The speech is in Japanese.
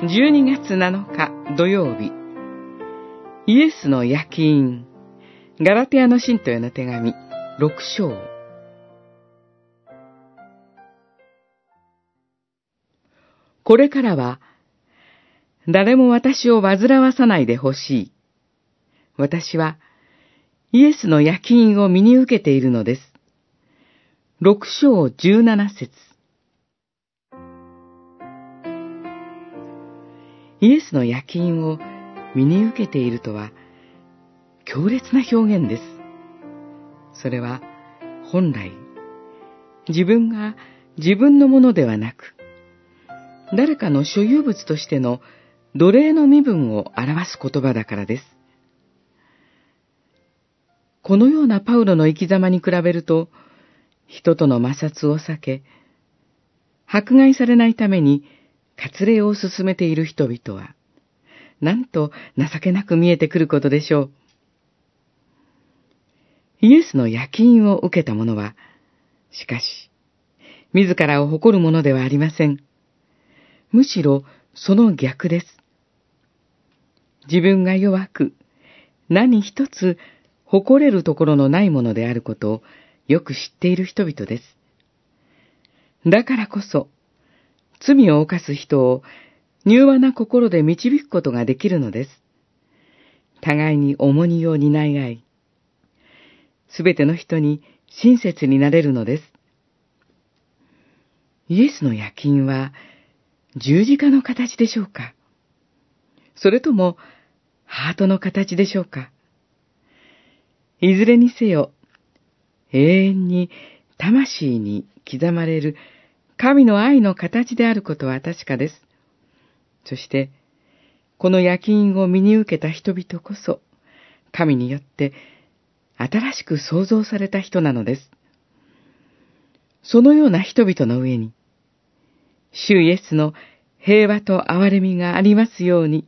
12月7日土曜日、イエスの焼き印、ガラテアの信徒への手紙、6章。これからは、誰も私を煩わさないでほしい。私は、イエスの焼き印を身に受けているのです。六章十七節イエスの焼き印を身に受けているとは、強烈な表現です。それは、本来、自分が自分のものではなく、誰かの所有物としての奴隷の身分を表す言葉だからです。このようなパウロの生き様に比べると、人との摩擦を避け、迫害されないために割礼を進めている人々は、なんと情けなく見えてくることでしょう。イエスの夜勤を受けた者は、しかし、自らを誇るものではありません。むしろその逆です。自分が弱く、何一つ誇れるところのないものであることをよく知っている人々です。だからこそ、罪を犯す人を柔和な心で導くことができるのです。互いに重荷を担い合い、すべての人に親切になれるのです。イエスの夜勤は十字架の形でしょうか？それともハートの形でしょうか？いずれにせよ、永遠に魂に刻まれる神の愛の形であることは確かです。そして、この夜勤を身に受けた人々こそ、神によって新しく創造された人なのです。そのような人々の上に、主イエスの平和と憐れみがありますように。